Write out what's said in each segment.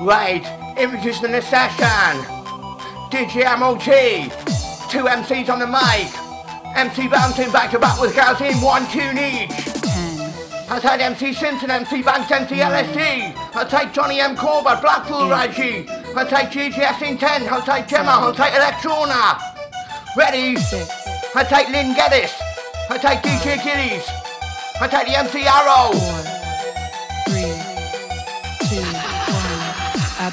Right, images in the session. DJ MOT, two MCs on the mic. MC bouncing back to back with girls in one tune each. Outside MC Simpson, MC Banks, MC LSD. Outside Johnny M. Corber, Blackpool Raji. Outside GGS in 10. Outside Gemma, take Electrona. Ready? Outside Lynn Geddes. Outside DJ Gillies. take the MC Arrow.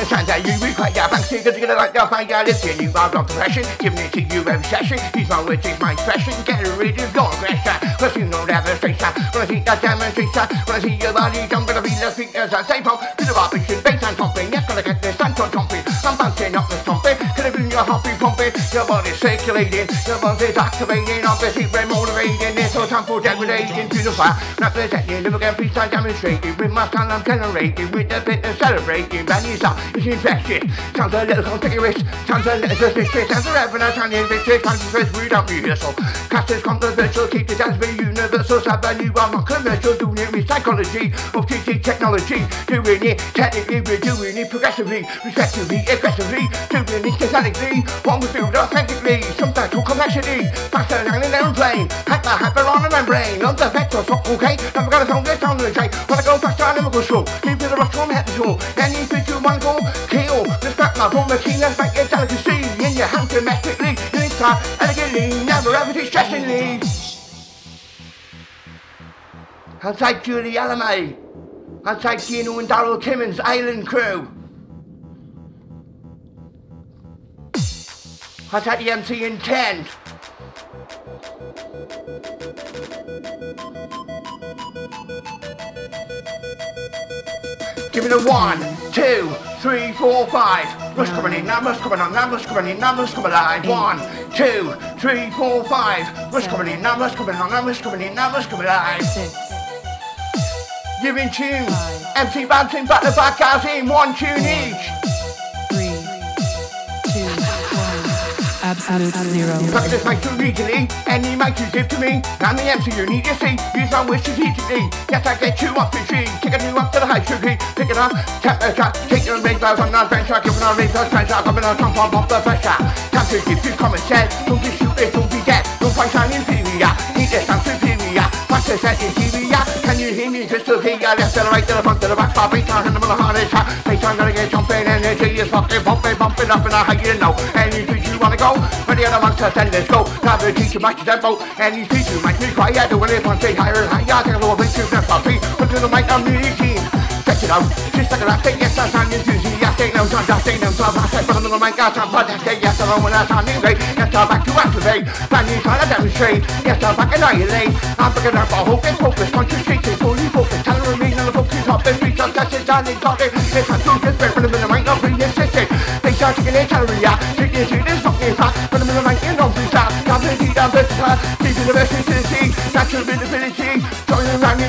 The sounds that you require, bouncing, cause you're gonna like the fire. Listen, you are block depression, giving it to you every session. These my words, is my expression, get ready to go aggression. Cause you know that straight when I see that demonstration, when I see your body, I'm gonna feel the speakers and say, pump, to the vibration, bass and thumping, yes, gonna get this on thumping. I'm bouncing up the thumping, bring your happy pumping, your body's circulating, your body's activating, obviously remotivating, there's no time for degradation. To the fire, Not representing, never get freestyle demonstrating, with my style I'm generating, with the bit of celebrating, new style, it's infectious, sounds a little contiguous, sounds a little suspicious, sounds a reverend, sounds invictus, sounds first without rehearsal, cast is controversial, keep the dance be universal, avenue, I'm not commercial, doing it with psychology, of TT technology, doing it technically, we're doing it progressively, respectively, aggressively, doing it systematically, one we build authentically, sometimes talk complexity, faster than an aeroplane, hyper, hyper on the membrane, on the vector, so okay, never got a song, get down to the wanna go faster, I never go slow, keep the rush from head to toe, any three, two, one, go, kill, respect my from the king, respect your delicacy, in your hand domestically, in this time, elegantly, never ever distressingly. Outside Julie Alamay. Outside Gino and Daryl Timmons, Island Crew. Outside the MC in 10. Give me the one, two, three, four, five. Rush coming in, numbers coming on, numbers coming in, numbers coming alive. One, two, three, four, five. Rush coming in, numbers coming on, numbers coming in, numbers coming alive. Six. You're in tune. MC bouncing back to back out in one tune each. One. Absolute zero. Practice mic too legally, any mic you give to me. I'm the MC you need to see. Use my words strategically. Yes, I get you off the tree. Taking you up to the high tree. Pick it up, tap the track. Take your ring bells on our bench track. Giving our ring bells, bench track. Coming on, come pump off the pressure. Time to give you common sense. Don't be stupid, don't be dead. Don't find sign inferior. Need this sound superior. Faster set interior. Can you hear me crystal clear? Left to the right, to the front, to the back. Bar beat down, and I'm on the hardest. Bass I'm gonna get jumping. Energy is fucking pumping, bumping up, and I how you know. Any street you wanna go? Ready on amongst us, and let's go. Now the teacher match the tempo. Any street you might be quiet. Doing it one say higher and higher. Take a little bit to the feet. Put to the mic, I'm really keen. Check it out. Just like a last thing, yes, I sound enthusiastic. No time, just ain't no time. I say, put on the mic, I sound fantastic. Yes, I know when I sound great. Yes, I'm back to activate. Brand new trying to demonstrate. Yes, I'm back annihilate. I'm picking up a hocus pocus. Concentrating, fully focused. Telling me, and the focus up. The streets are touching down in talking. It's a true respect for the not being insisted. They start taking their calorie out. Taking to this fucking fat. Put them in the mic, and don't be sad. Completely down the class. Keeping the best facility. Natural ability. Joining the.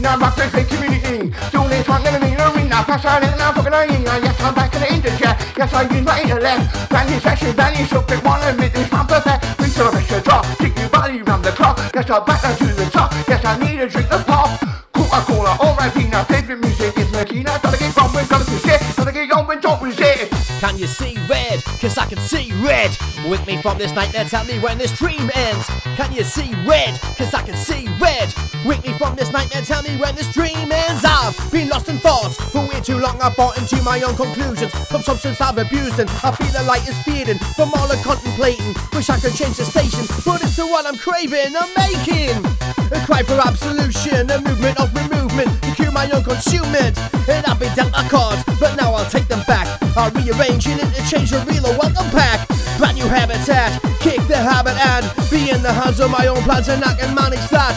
Now back to the community. Doing this one in the main arena. Pass on it now, fucking arena. Yes, I'm back in the industry. Yes, I use my intellect. Brand new session, brand new subject. One admit this man perfect. Reach to the pressure drop. Take your body round the clock. Yes, I'm back down to the top. Yes, I need a drink of pop. Coca-Cola, alright, Pina, favorite music is Makina. Gotta get going, gotta be sick. Gotta get going, don't resist. Can you see red? Cause I can see red. With me from this nightmare, tell me when this dream ends. Can you see red? Cause I can see red. Wake me from this nightmare, tell me when this dream ends. I've been lost in thoughts for way too long. I've bought into my own conclusions from substance I've abused, and I feel the light is fading from all the contemplating. Wish I could change the station, but it's the one I'm craving, I'm making. A cry for absolution, a movement of removement to cure my own consummate. And I've been dealt a cards, but now I'll take them back. I'll rearrange it and change the real welcome back. Brand new habitat, kick the habit and be in the hands of my own plans and knock and manage that.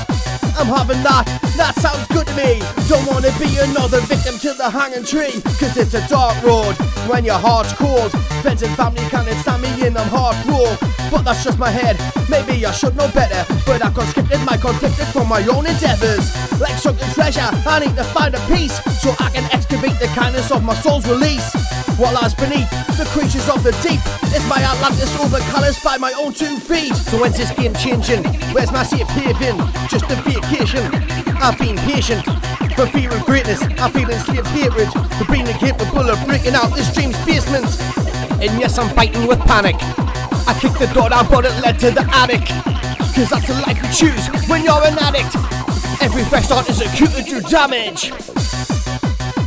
I'm having that. That sounds good to me. Don't wanna be another victim to the hanging tree. Cause it's a dark road when your heart's cold. Friends and family can't stand me in, I'm hard broke. But that's just my head. Maybe I should know better. But I've conscripted my conflicted from my own endeavors. Like sunken treasure, I need to find a peace so I can excavate the kindness of my soul's release. What lies beneath the creatures of the deep is my Atlantis overcolours by my own two feet. So when's this game changing? Where's my safe haven? Just a vacation. I've been patient. For fear of greatness, I feel enslaved hatred. For being incapable of breaking out this dream's basement. And yes, I'm fighting with panic. I kicked the door down, but it led to the attic. Cause that's the life you choose when you're an addict. Every fresh start is acute to do damage.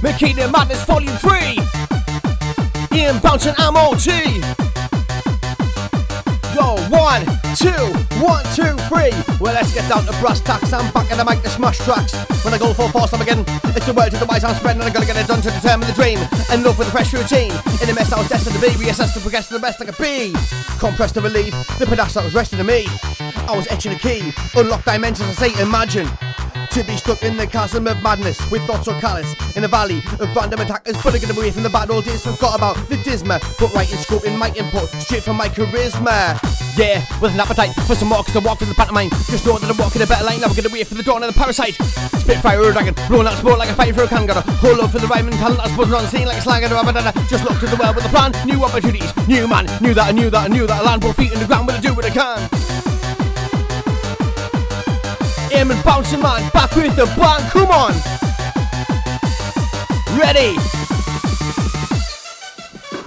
Makina Madness Volume 3. Ian Bouncing Ammo T. Yo, one, two, one, two, three. Well, let's get down to brass tacks. I'm back in the mic to smash tracks. When I go for force, I'm again. It's the word to the wise, I'm spreading, and I gotta get it done to determine the dream. And love with a fresh routine. In the mess I was destined to be, reassess to progress to the best I could be. Compress to relieve the panache that was resting in me. I was etching a key, unlock dimensions, I say imagine. To be stuck in the chasm of madness with thoughts so callous in a valley of random attackers, but I get away from the bad old days. Forgot about the disma, but right in scope in my input, straight from my charisma. Yeah, with an appetite for some more, cause I walked in the pantomime. Just know that I'm walking a better line, we're gonna wait for the dawn of the parasite. Spitfire or a dragon, blowing out smoke like a fire for a can. Got a whole up for the rhyming talent that's buzzing on the scene like a slang and a. Just looked to the world with a plan, new opportunities, new man. Knew that I knew that I knew that I land both feet in the ground, but I do what I can. Aim and bouncing man, back with the bang, come on! Ready!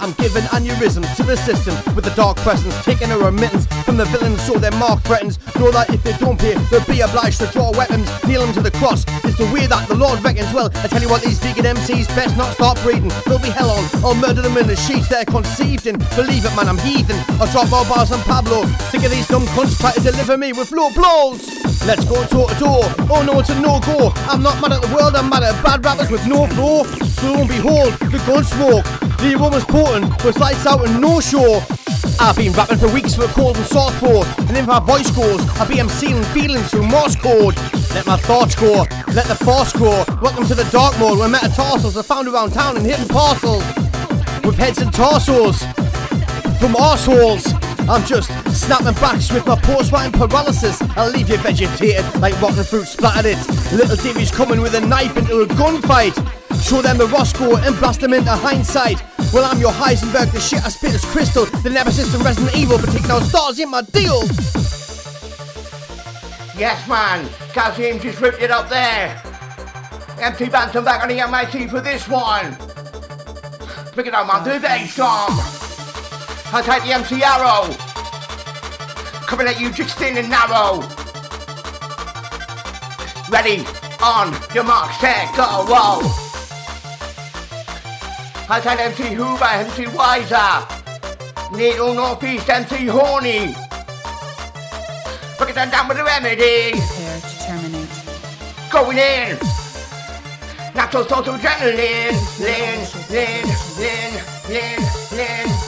I'm giving aneurysms to the system with the dark presence, taking a remittance from the villains so their mark threatens. Know that if they don't pay, they'll be obliged to draw weapons, kneel them to the cross. It's the way that the Lord reckons. Well, I tell you what, these vegan MCs best not start breeding. They'll be hell on, I'll murder them in the sheets they're conceived in. Believe it, man, I'm heathen. I'll drop more bars than Pablo. Sick of these dumb cunts trying to deliver me with low blows. Let's go door to door. Oh no, it's a no go. I'm not mad at the world, I'm mad at bad rappers with no flow. So behold, the gun smoke. The woman's potent, was lights out and no show. I've been rapping for weeks for a cold and soft board, and if my voice goes, I'll be emceeing feelings through Morse code. Let my thoughts go, let the force grow. Welcome to the dark mode where metatarsals are found around town in hidden parcels. With heads and torsos, from arseholes. I'm just snapping backs with my post-rhyme paralysis. I'll leave you vegetated like rotten fruit splattered it. Little Davey's coming with a knife into a gunfight. Show them the Roscoe and blast them into hindsight. Well, I'm your Heisenberg, the shit I spit is crystal. The nemesis and Resident Evil, but taking out stars in my deal. Yes, man. Gaz Aim just ripped it up there. Empty Bantam back on the MIT for this one. Pick it up, man. Do the song. I'll take the MC Arrow. Coming at you just thin and narrow. Ready, on, your mark, set, go, roll. Take MC Hoover, MC Wiser. Needle Northeast, MC Horny. Look at that down with the remedy. Prepare to terminate. going in. Natural social adrenaline. Lin, lin, lin, lin, lin.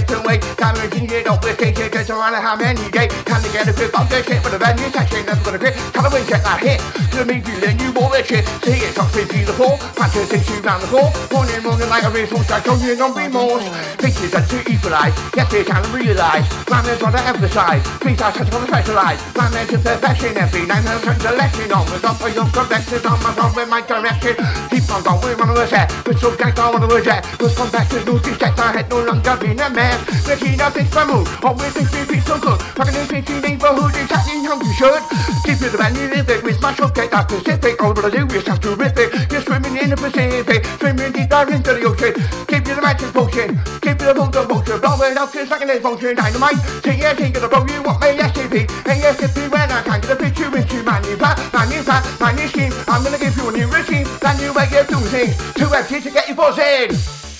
different way. Cameras in here, don't with it. Just around how many day. Can they get a grip of this shit? But the venue section never gonna grip. Come and check that hit. To me, feeling you all this shit. See it, talks me to the floor. Practice since you round the floor. Morning, morning like a resource. I told you don't be more. Pictures are to equalize. Yes, they can realize. Man is what I emphasize. Please, I touch on the specialize. Man is to perfection. Every nine hundred selection. On the top of your collection. On my phone with my direction. Keep on going on the set. With some guys on the jet. With come back to these checks. I had no longer been a man. The key nothing for move. Always think we feel so good. Fucking in city neighborhood, it's acting how you should. Keep it the you live with my get that Pacific. All what I do terrific. You're swimming in the Pacific, swimming deep down into the ocean. Keep you the magic potion, keep you the motor motion. Blow it out just like an function dynamite. TNT gonna blow you up, my SCP. ASCP when I can get a picture into my new plat, my new plat, my new scheme. I'm gonna give you a new routine, that new way of doing things. Two empties to get your buzz in.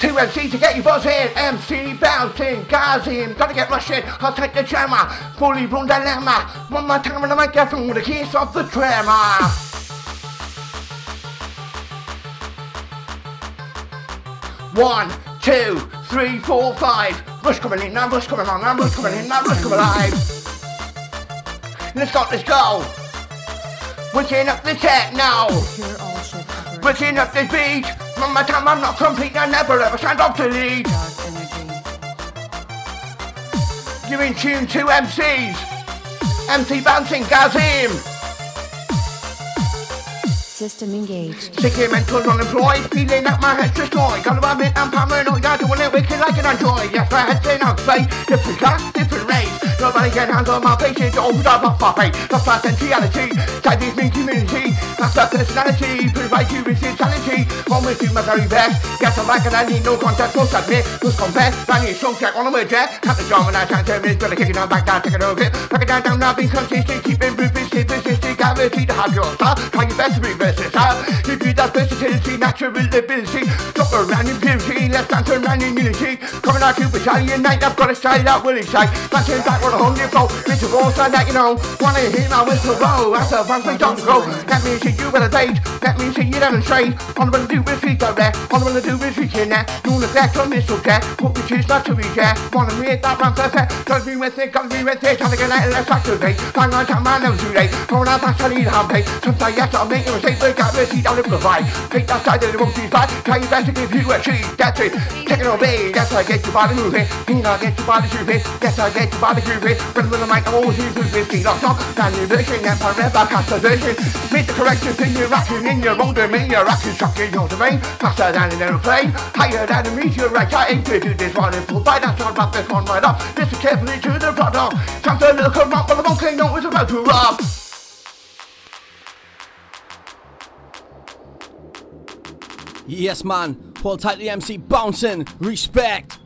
Two MCs to get you buzzing, MC bouncing, Gaz Aim, gotta get rushing, I'll take the jammer, fully blown dilemma, one more time on the microphone with the keys of the tremor. One, two, three, four, five. Rush coming in now, rush coming on now, rush coming in now, rush coming live. Let's start, let's go. Waking up the tech now. Pure all shit. Waking up the beat. One more time, I'm not complete, I never ever stand up to lead. You're in tune to MCs. MC bouncing, Gaz Aim. System engaged. Sick here, mental unemployed, feeling that my head's destroyed. Gotta admit I'm paranoid, I doing it wicked like an android. Yes, my head's in outside, different class, different race. Nobody can handle my patience, oh, I'm off my pain. That's my sensuality, side is me community. That's my personality, provide you with insanity. One with do my very best. Guess I'm like and I need no contact, must admit, must confess. I need strong check on a jet. Cut the drum and I can't turn this, better kick it down, back down, take it over it. Back it down, down, now, be consistent, keep improving, stay persistent, guarantee to have your star. Try your best to be versatile. If you that versatility, natural ability, drop around in purity, let's dance around in unity. Coming out to battalion night, I've got a style that will excite. Dancing back with a hungry flow, it's a raw side that you know. Wanna hear my whistle blow, that's a one thing don't grow. That means that you better date, that means that you demonstrate. All I'm gonna do is reach out there, all I'm gonna do is reach in there. You neglect on this subject, put me choose not to reach. Wanna read that run perfect, gotta be with it, gotta be with it, trying to get out of that activate. Bang on time, I know too late, throwing out that sunny down pay. Sometimes yes, I'll make a mistake, but got mercy down the provide. Take that side that it won't be bad, try your best to give you a treat, that's it. Take it away, that's how I get your body moving. Think I get your body moving, that's how I get your body grooving. Rhythm with the mic, I'm always using this beat locked on. Brand new version, and forever cast a version. Make the corrections in your acting, in your own domain, your acting shocking your domain. Faster than an aeroplane, higher than a meteorite. I ain't to do this one in full bite, that's not about this one right up. Listen carefully to the product. To look around, but the volcano is about to erupt. Yes, man. Hold the MC bouncing. Respect.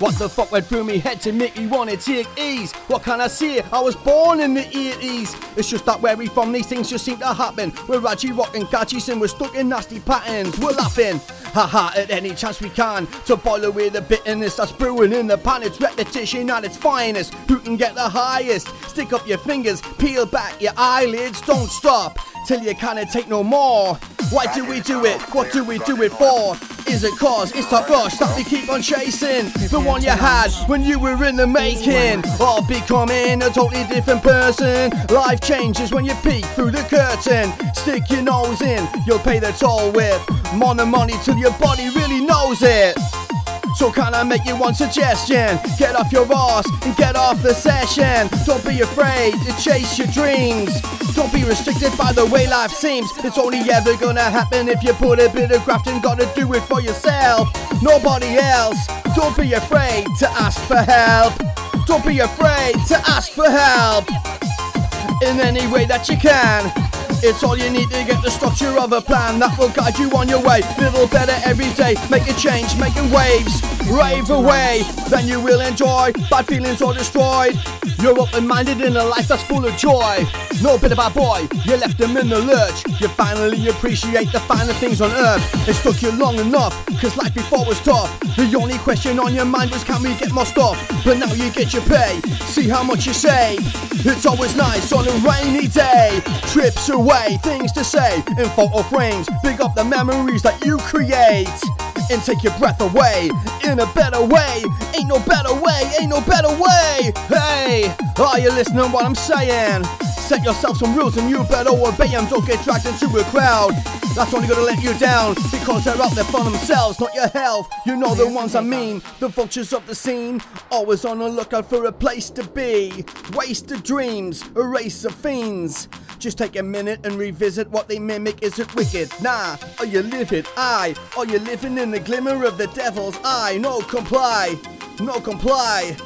What the fuck went through me head to make me wanna take ease? What can I say? I was born in the 80s. It's just that where we from, these things just seem to happen. We're Raji rocking catchies and we're stuck in nasty patterns. We're laughing, haha, at any chance we can to boil away the bitterness that's brewing in the pan. It's repetition at its finest. Who can get the highest? Stick up your fingers, peel back your eyelids, don't stop till you can't take no more. Why do we do it? What do we do it for? Is it cause it's that rush that we keep on chasing? The one you had when you were in the making, or becoming a totally different person. Life changes when you peek through the curtain. Stick your nose in, you'll pay the toll with money, money till your body really knows it. So can I make you one suggestion? Get off your ass and get off the session. Don't be afraid to chase your dreams. Don't be restricted by the way life seems. It's only ever gonna happen if you put a bit of graft and gotta do it for yourself. Nobody else. Don't be afraid to ask for help. Don't be afraid to ask for help in any way that you can. It's all you need to get the structure of a plan that will guide you on your way. Little better every day, make a change, making waves. Rave away, then you will enjoy. Bad feelings are destroyed. You're open minded in a life that's full of joy. No bit about boy, you left them in the lurch. You finally appreciate the finer things on earth. It took you long enough, cause life before was tough. The only question on your mind was can we get more stuff? But now you get your pay, see how much you save. It's always nice on a rainy day. Trips away, things to say in photo frames. Big up the memories that you create. And take your breath away in a better way. Ain't no better way, ain't no better way. Hey, are you listening what I'm saying? Set yourself some rules and you better obey them. Don't get dragged into a crowd. That's only gonna let you down because they're out there for themselves, not your health. You know the ones I mean, the vultures of the scene, always on the lookout for a place to be. Waste of dreams, a race of fiends. Just take a minute and revisit what they mimic. Is it wicked? Nah. Are you livid? Aye. Are you living in the glimmer of the devil's eye? No, comply. no comply.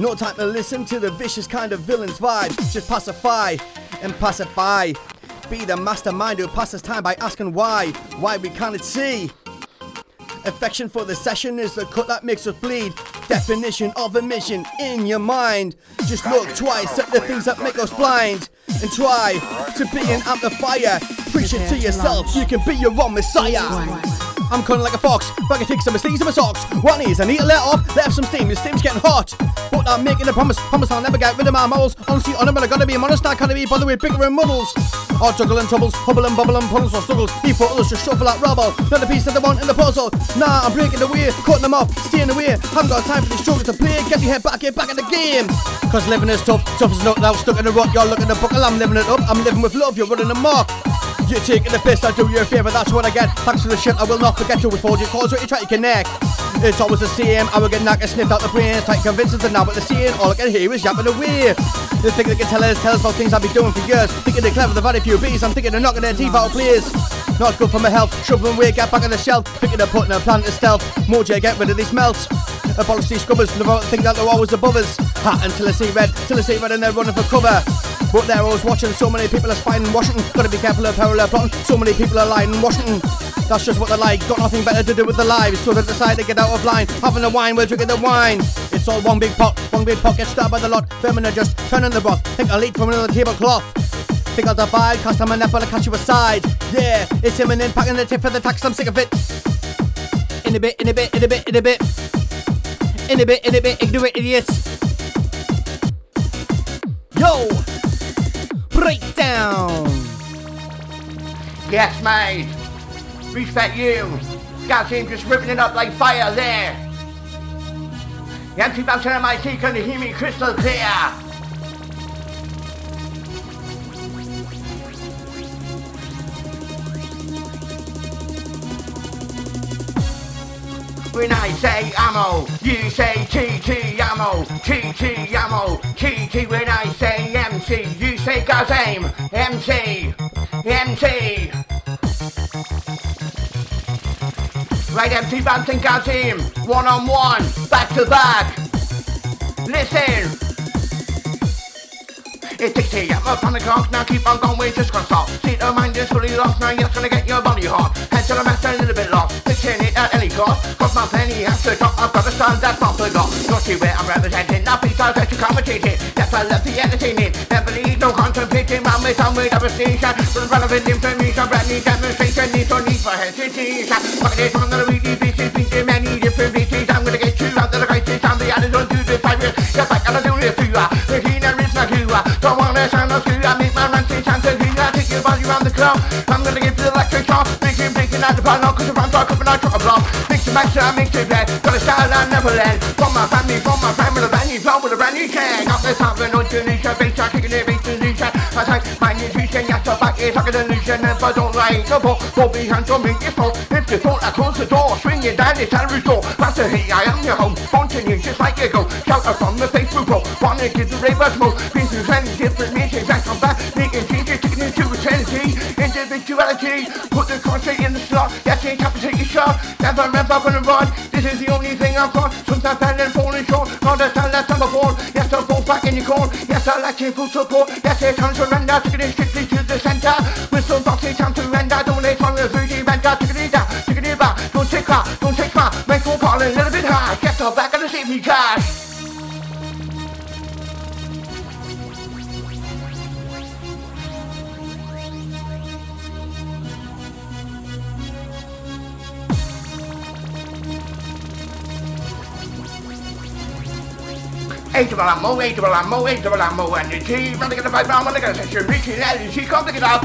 No time to listen to the vicious kind of villain's vibes. Just pacify and pacify. Be the mastermind who passes time by asking why, why we can't see. Affection for the session is the cut that makes us bleed. Definition of a mission in your mind. Just look twice at the things that make us blind and try to be an amplifier. Preach it to yourself, you can be your own messiah. I'm cunning like a fox, I can take some of these in my socks. One is I need to let off, let off some steam, the steam's getting hot. But I'm making a promise, promise I'll never get rid of my morals. Honestly, on I gotta be modest, I can't be bothered with bigger and muddles. Or juggle and troubles, hubble and bubble and puddles or struggles. People others just shuffle like rubble. Not a piece that they want in the puzzle. Nah, I'm breaking the way, cutting them off, steering away. Haven't got time for these struggles to play. Get your head back, get back in the game. Cause living is tough, tough is not now stuck in the rut. You're looking the buckle, I'm living it up. I'm living with love, you're running amok. You're taking the piss, I do you a favour, that's what I get. Thanks for the shit, I will not forget to withhold your calls when you try to connect. It's always the same, I will get knocked and sniffed out the brains. Try to convince us that now what they're seeing, all I can hear is yapping away. They think they can tell us, tell us about things I've been doing for years. Thinking they're clever, they've had a few bees, I'm thinking they're knocking their teeth out of players. Not good for my health, shove them away, get back on the shelf. Thinking they're putting a plan to stealth. Mojo, get rid of these melts. Abolish these scrubbers, never think that they're always above us. Ha, until I see red, till I see red and they're running for cover. But they're always watching, so many people are spying in Washington. Gotta be careful of parallel plotting, so many people are lying in Washington. That's just what they like, got nothing better to do with their lives, so they decide to get out of line. Having a wine, we're drinking the wine. It's all one big pot, one big pot gets started by the lot. Feminine just turning the broth. Think I'll eat from another tablecloth. Think I'll divide, cast I'm a nap, but I'll catch you aside. Yeah, it's imminent, packing the tip for the tax, I'm sick of it. In a bit, in a bit, in a bit, in a bit. In a bit, in a bit, ignorant idiots. Yo! Breakdown! Yes, mate. Respect you. Gaz Aim just ripping it up like fire there. The teeth can you hear me crystal clear? When I say ammo, you say TT ammo, TT ammo, TT when I say MC, you say Gaz Aim, MC, MC. Right, MC bouncing Gaz Aim, one on one, back to back. Listen. It's 6 a.m. up on the clock, now keep on going, just gonna stop. See the mind is fully lost, now you're gonna get your body hot. Head to the master, a little bit lost, fixing it at any cost. Cause my penny has to drop, I've got a son that's not forgot. Not see where I'm representing, now please I'll get you commentating. Yes, I love the entertaining, never need no contemplating. I'm with, I'm with devastation, relevant information, brand new demonstration, need no need for hesitation. Fucking it on the weekly basis, thinking many different places. I'm gonna get you out of the crisis, I'm the attitude to the virus. Yes, I gotta do this to you, the club. I'm gonna give you the electric shock, making, breaking out the panel, cause the round dark I drop a block. Mix and match, I mix it red, got a style I never end. From my family, from my family, brand new flow with a brand new can. Got this happen on Tunisia, track, kicking it, bass solution. I take my nutrition, yes, the back like a delusion. If I don't like the ball, don't be hands on me, it's full. If you thought I close the door, swinging down the salary store. Master, hey, I am your home, haunting you just like you go. Shout out from the Facebook wall, wanna give the ravers more. Been through the concert in the slot, yes, ain't have to take a shot. Never ramp up on the rod, this is the only thing I've got. Sometimes and falling short, not a time that I'm born. Yes, I'll fall back in your corn, yes, I like full support. Yes, it's time to surrender, taking it strictly to the center. Whistle box, it's time to render, don't let on the 3D render, taking it down, taking it back. Don't take back, don't take back, make full call a little bit high. Get the back of the save me cash. Eight double ammo, eight double ammo, eight the five round, running at the session, reaching energy, come pick it up.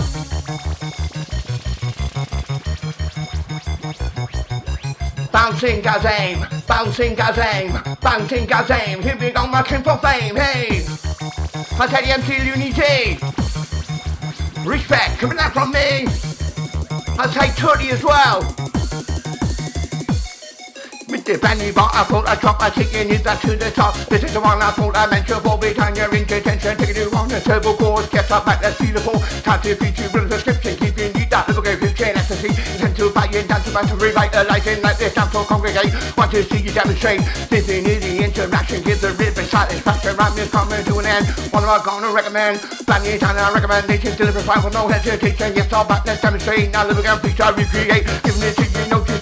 Bouncing Gaz Aim, bouncing Gaz Aim, bouncing Gaz Aim. Here we go, marching for fame, hey. I tell you, MC Unity. Respect coming out from me. I'll take 30 as well. The penny bar, I thought I drop, I take it, hit that to the top. This is the one I thought I mentioned for big time, you're into tension, taking you on the turbo course, get up back, the ball. Time to feature with the description, keeping you that, little game, future, let's see. to fighting, dance about to revitalizing like this time to congregate. Want to see you demonstrate. This in the interaction, give the rhythm satisfaction. Rhyme is coming to an end. What am I gonna recommend? Planning time and recommendations deliver fine with no hesitation. Yes, all back, let's demonstrate. Now again, please, I recreate. Giving it to you, no to.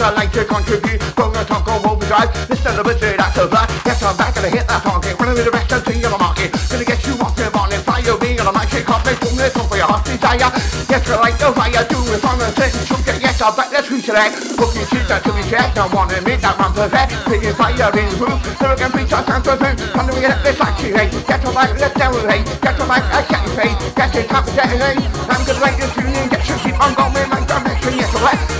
Yes, I like to contribute. Gonna talk, go overdrive. This is a bit that's a black. Yes, I'm back, gonna hit that target. Running with the rest of the on the market. Gonna get you off the bonnet. Fire me on a mic, shake off, make from this for your heart's desire. Yes, I like the fire, do it from the sentence. Shoot yes, I'm back, let's reach it. Booking shit that to be checked. I wanna admit that I'm perfect. Picking fire in the room. Never can preach, I can't perfect. Come to me, let this like you, hey. Get your mic, let's hey. Get your mic, I can't pay. Get your top of detonate. I'm gonna write this tune in, get your keep on going, my direction. Yes, I'm right. Go for it.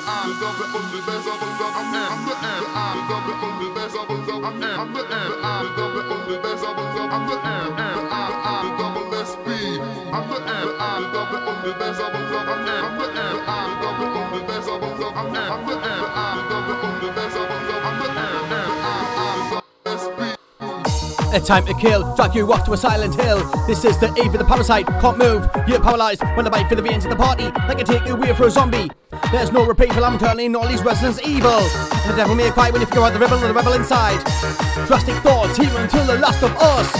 A time to kill, drag you off to a silent hill. This is the Eve of the parasite, can't move. You're paralyzed when the bite for the veins of the party, like can take you away for a zombie. There's no reprieve, I'm turning all these residents evil. The devil may cry when you figure out the rebel and the rebel inside. Drastic thoughts, here until the last of us.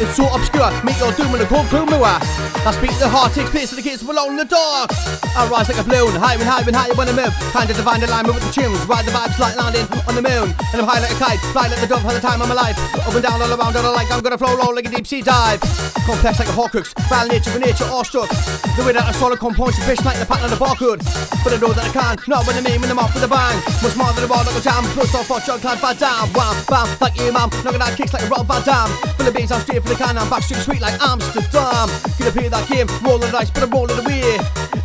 It's so obscure, meet your doom in a cold gloom moor. I speak the heart, takes place in the of alone in the dark. I rise like a balloon, high and high and higher when I move. Kind of divine alignment with the tunes, ride the vibes like landing on the moon. And I'm high like a kite, fly like the dove for the time I'm alive. Up and down, all around, all like I'm gonna flow low like a deep sea dive. Complex like a horcrux, foul nature for nature awestruck. The way that I swallow compounds fish like the pattern on the barcode. But I know that I can, not when I name in them off with a bang. Much more than a ball like a jam, plus off hot shot, clad bad down. Wham, bam, like you, ma'am. Knocking out kicks like a Rob Van Dam. Full of beans, I'm straight for the can, I'm backstreet sweet like Amsterdam. Gonna play that game, rolling the dice, but I'm rolling away.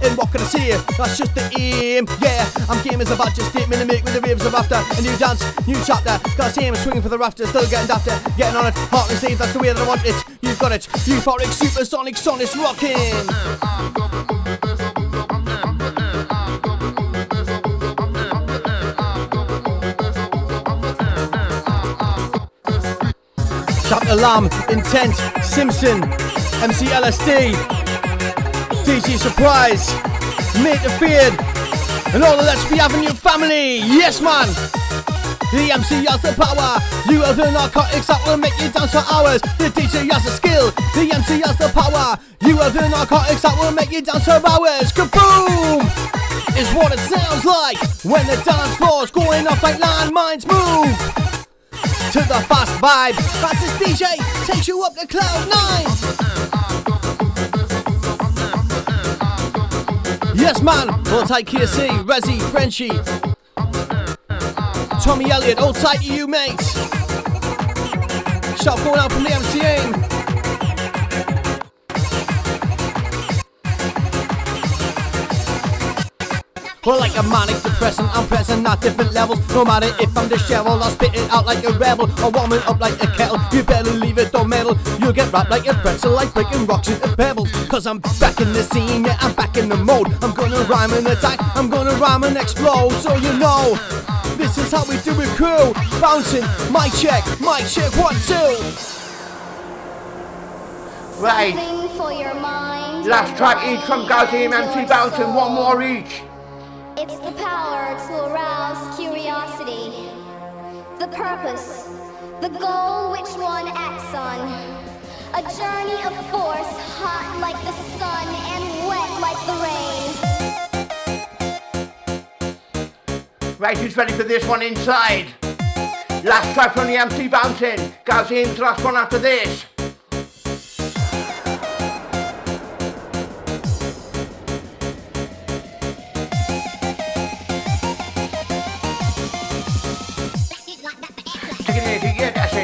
And what can I say? That's just the aim. Yeah, I'm game as a badger statement to make with the waves of after. A new dance, new chapter. Got a team swinging for the rafters, still getting after. Getting on it, heart and sleeve, that's the way that I want it. You've got it. Euphoric, supersonic, sonic rocking. Uh, uh, Chapter Lamb, Intent, Simpson, MC LSD, DJ Surprise, Mate the Feared, and all of Let's Be Avenue family. Yes, man. The MC has the power. You have the narcotics that will make you dance for hours. The DJ has the skill. The MC has the power. You have the narcotics that will make you dance for hours. Kaboom! Is what it sounds like when the dance floor's going off like landmines move to the fast vibe. Fastest DJ takes you up to cloud nine. Yes, man. Hold tight, KC, Rezzy, Frenchie, Tommy Elliott. All tight to you, mate. Shout going out from the MCA. Well, like a manic depressant, I'm present at different levels. No matter if I'm disheveled, I'll spit it out like a rebel. I'll warm it up like a kettle. You better leave it on metal. You'll get wrapped like a pretzel, like breaking rocks into pebbles. Cause I'm back in the scene, yeah, I'm back in the mode. I'm gonna rhyme and attack, I'm gonna rhyme and explode. So you know, this is how we do it, crew. Bouncing, mic check, mic check, one, two. Right, Sing for your mind. last track each from Gaz Aim MC Bouncing, one more each. It's the power to arouse curiosity. The purpose, the goal which one acts on. A journey of force, hot like the sun and wet like the rain. Right, who's ready for this one inside? Last track from the MC Bouncing. Gaz Aim's last one after this.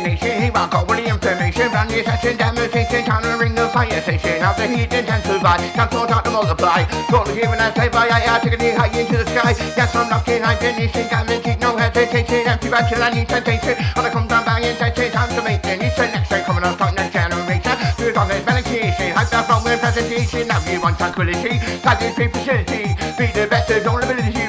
Destination, he rock over the information. run the session, demonstration, countering the fire station. Now the heat intensifies, cancel out to multiply. Call the given and play by eye, taking high into the sky. Yes, I'm knocking, I'm finishing, guaranteed, no hesitation, empty battle and sensation. On the come down by intention, time to make it. The next day coming on, talk next generation. Do it on the medication, hype that from presentation. Now you want tranquility, target free facility. Be the best of vulnerability, recognition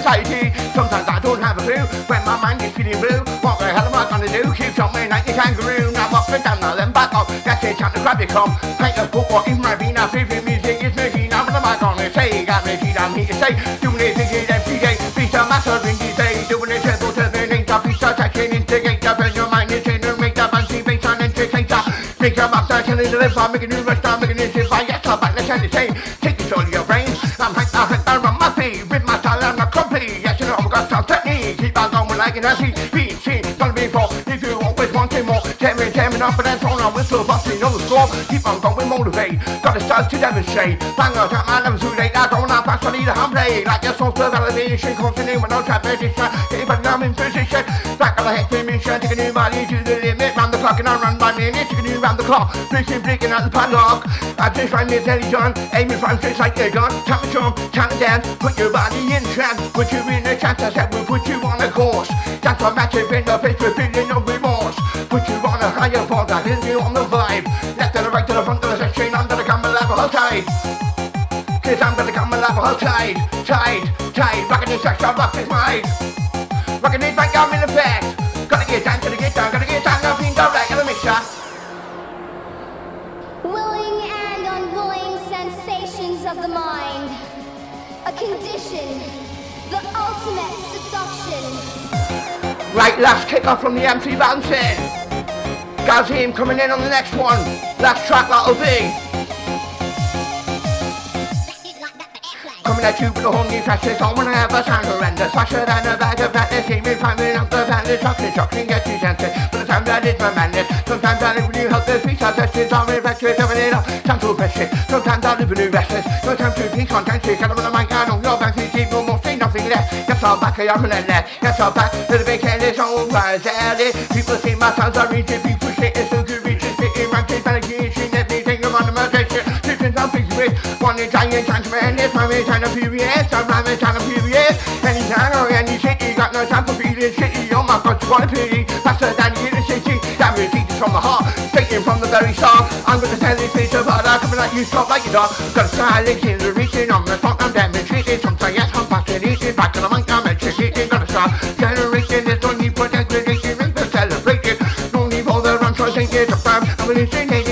society. Sometimes I don't have a clue when my mind is feeling blue. What the hell am I gonna do? Keep something like the kangaroo. Now up and down, now then back up. That's it, time to grab your com. Paint a what is my arena? Favorite music is me. Now what am I gonna say? Got me, I'm here to say. Doing it, thinking, MPA. Beats a master in these days. Doing it, triple, terminator. Beats a taking, integrator. Burn your mind, it's in the make up and see bass on entertainer. Make a master, tell it to live. I'm making new restaurant, making it if I yes, I'm back, let's it, say. Take control of your brain. I'm on going like an SC. Beat, see, gonna be for. If you always wanting more, tell me, tell me, not for that phone, I'm whistle, busting on the score. Keep on going, motivate. Got the stars to demonstrate. Bang out, I I a play. Like your source of validation, continue when I'm trapped, edition. Anybody I'm in position. Back on the head, mission, take a new body to the limit. Round the clock, and I run by a new round the clock. Breaking, breaking out the padlock. I just rhyme with Ellie John. Aiming for straight like a gun. Tap the drum, tap the dance. Put your body in trance. Put you in a trance. I said we'll put you on a course. That's what massive in the face with feeling no remorse. Put you on a higher fall, that is you on the vibe. Left to the right to the front to the section, under the camera level, tight. Cause I'm gonna come alive, hold tight, tight, tight. Rockin' this section, rock this mic. Rockin' this mic, I'm in effect. Gotta get down, gotta get down, gotta get down, now being direct mixer. Willing and unwilling sensations of the mind. A condition. The ultimate seduction. Right, last kick off from the MC bouncing. Gaz Aim coming in on the next one. Last track that'll be. Coming at you with a whole new fashion I have a sound horrendous. Faster than a bag of practice, keep me climbing up the planet, chocolate, chocolate, get you senses. But the time that is my madness. Sometimes I live when you help the speech, I test it, I'm infectious, having it up, time to press it. Sometimes I live when you restless. No time to think on time to get on the mic, I know your back, you keep no more, say nothing less. Yes, I'm back, I'm relentless. Yes, I'm back, little bit careless, on rise, People say my sounds are reaching, people say it's so good, reaching, sitting, ranking, validation, everything, I'm on the motivation. Different, I'm big with one Italian countryman, it's my way, kind of furious, I'm rhyming, kind of furious. Anytime or any city, got no time for feeling shitty. Oh my god, you wanna pity? Faster than you in the city, it, teaching from the heart, taking from the very start. I'm gonna tell this piece about that, coming at you, stop like you dog. Got a silence in the reaching, on the top, I'm demonstrating. Sometimes, yes, I'm fascinated, back to the mic, I'm educated. Got a start generating, there's no need for degradation, and for celebration. No need for the run, to take it up, I'm hallucinating,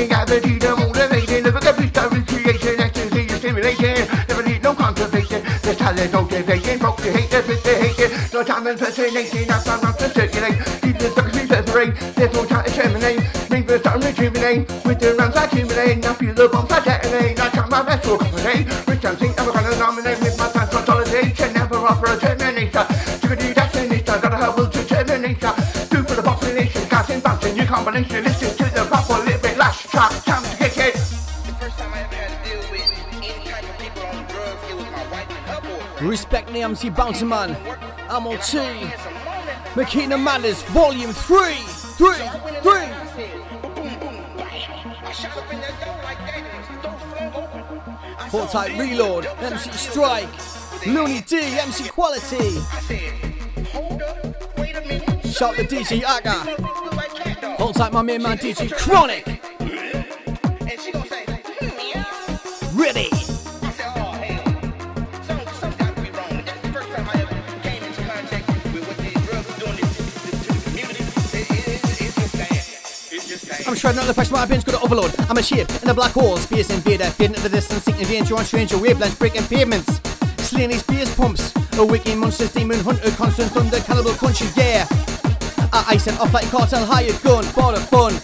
the talent, motivation, folks, you hate the bit, they hate it. No time and fascination, I'm not to circulate. Keep the suckers, we separate, there's no time to terminate. Make the time rejuvenate, with the rounds I accumulate. Now feel the bombs I detonate, I try my best to accommodate. Which I'm think I'm gonna nominate with my time consolidation. Never offer a terminator. To the destination, gotta have will to terminator. Do for the population, casting, bouncing, new combination. Listen to the rap a Respect the MC Bouncer Man. I'm on T. In Makina Madness, Volume 3. 3. 3. I said, boom, boom, boom, bang. I shot up in that door like that, and the door flung open. I Hold tight, Reload, MC Strike, Looney. D, MC Quality. Shout the DJ Aga. Hold tight, my main man DJ Chronic. Ready. I'm shredding out the pressure, my bin's got overload. I'm a shape in a black hole, space invader, fading into the distance, sinking danger on stranger wavelengths, breaking pavements. Slaying these bass pumps, a waking monsters, demon hunter, constant thunder, cannibal country, yeah. I ice and off like cartel hired gun, border fun.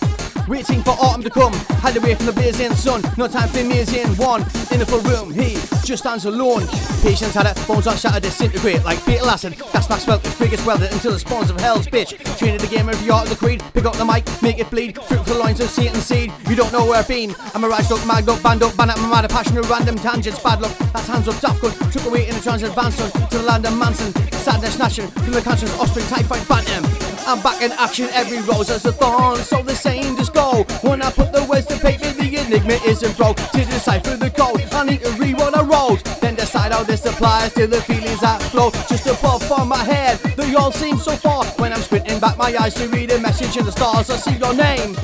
Waiting for autumn to come, hide away from the blazing sun. No time for amazing one. In a full room, he just stands alone. Patience had it, bones are shattered, disintegrate like fatal acid. Gas mask welted, frigates welded until the spawns of hell's bitch. Training the game of the art of the creed. Pick up the mic, make it bleed. Fruitful lines of Satan seed. You don't know where I've been. I'm a rised up, magged up, band up, band up, my mad, passionate, random tangents. Bad luck, that's hands up, daft good. Took away in a transit advance to the land of Manson. sadness snatching from the conscience offspring typhoid phantom. I'm back in action, every rose has a thorn, so the same just go. When I put the words to paper, the enigma isn't broke. To decipher the code, I need to read what I wrote. Then decide how this applies to the feelings that flow just above from my head. They all seem so far when I'm squinting back my eyes to read a message in the stars. I see your name,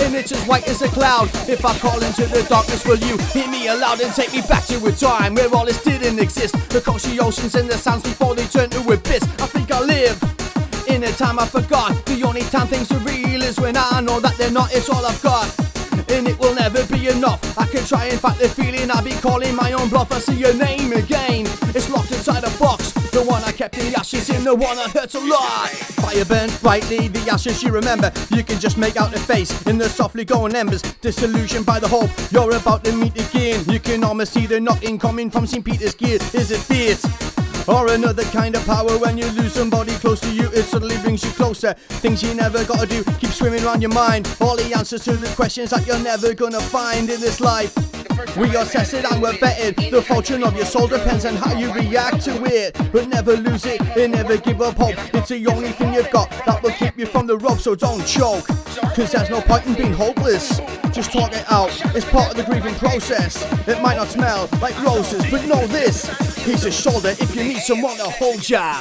and it's as white as a cloud. If I call into the darkness, will you hear me aloud and take me back to a time where all this didn't exist? The coastal oceans and the sands before they turn to abyss. I think I live. A time I forgot, the only time things are real is when I know that they're not, it's all I've got. And it will never be enough. I can try and fight the feeling, I'll be calling my own bluff. I see your name again. It's locked inside a box. The one I kept in the ashes, in the one that hurts a lot. Fire burns brightly, the ashes you remember. You can just make out the face in the softly glowing embers. Disillusioned by the hope you're about to meet again. You can almost see the knocking coming from St. Peter's Gear. Is it fear? Or another kind of power when you lose somebody close to you, it suddenly brings you closer. Things you never gotta do keep swimming around your mind. All the answers to the questions that you're never gonna find in this life. We are tested and we're vetted. The fortune of your soul depends on how you react to it. But never lose it and never give up hope. It's the only thing you've got that will keep you from the rope, so don't choke. Cause there's no point in being hopeless. Just talk it out, it's part of the grieving process. It might not smell like roses, but know this. He's a shoulder if you need someone to hold ya.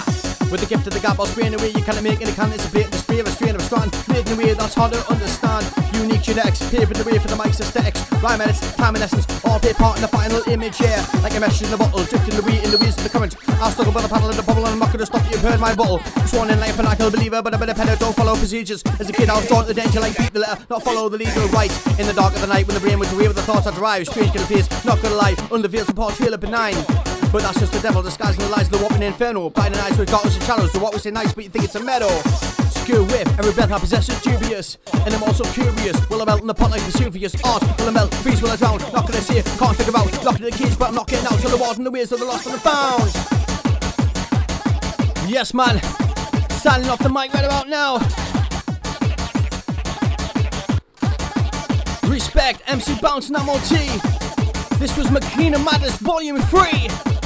With the gift of the gap, I'll spraying away. You can't make it can't disappear. The spray of a strain of a strand, making way that's hard to understand. Unique genetics, paving the way for the mic's aesthetics. Rhyme edits, time and essence, all play part in the final image, yeah. Like a message in the bottle, drifting the way in the waves of the current. I'll struggle by the paddle in the bubble, and I'm not gonna stop. You've heard my bottle. Sworn in life, and I can believer, but I'm a pen, don't follow procedures. As a kid, I was drawn to the danger, like beat the letter, not follow the legal right. In the dark of the night, when the brain was away with the thoughts I derive, strange can appears, not gonna lie, feels support, feel it benign. But that's just the devil disguising the lies of the walking inferno. Blinding eyes with darkness and shadows. So what we say nice, but you think it's a meadow. Secure whip, every breath I possess is dubious. And I'm also curious. Will I melt in the pot like Vesuvius? Art, will I melt? Freeze, will I drown? Not gonna see it, can't figure out. Locked in the cage, but I'm not getting out till the and the ways of the lost and the found. Yes, man. Signing off the mic right about now. Respect, MC Bounce and Ammo-T. This was Makina Madness Volume 3.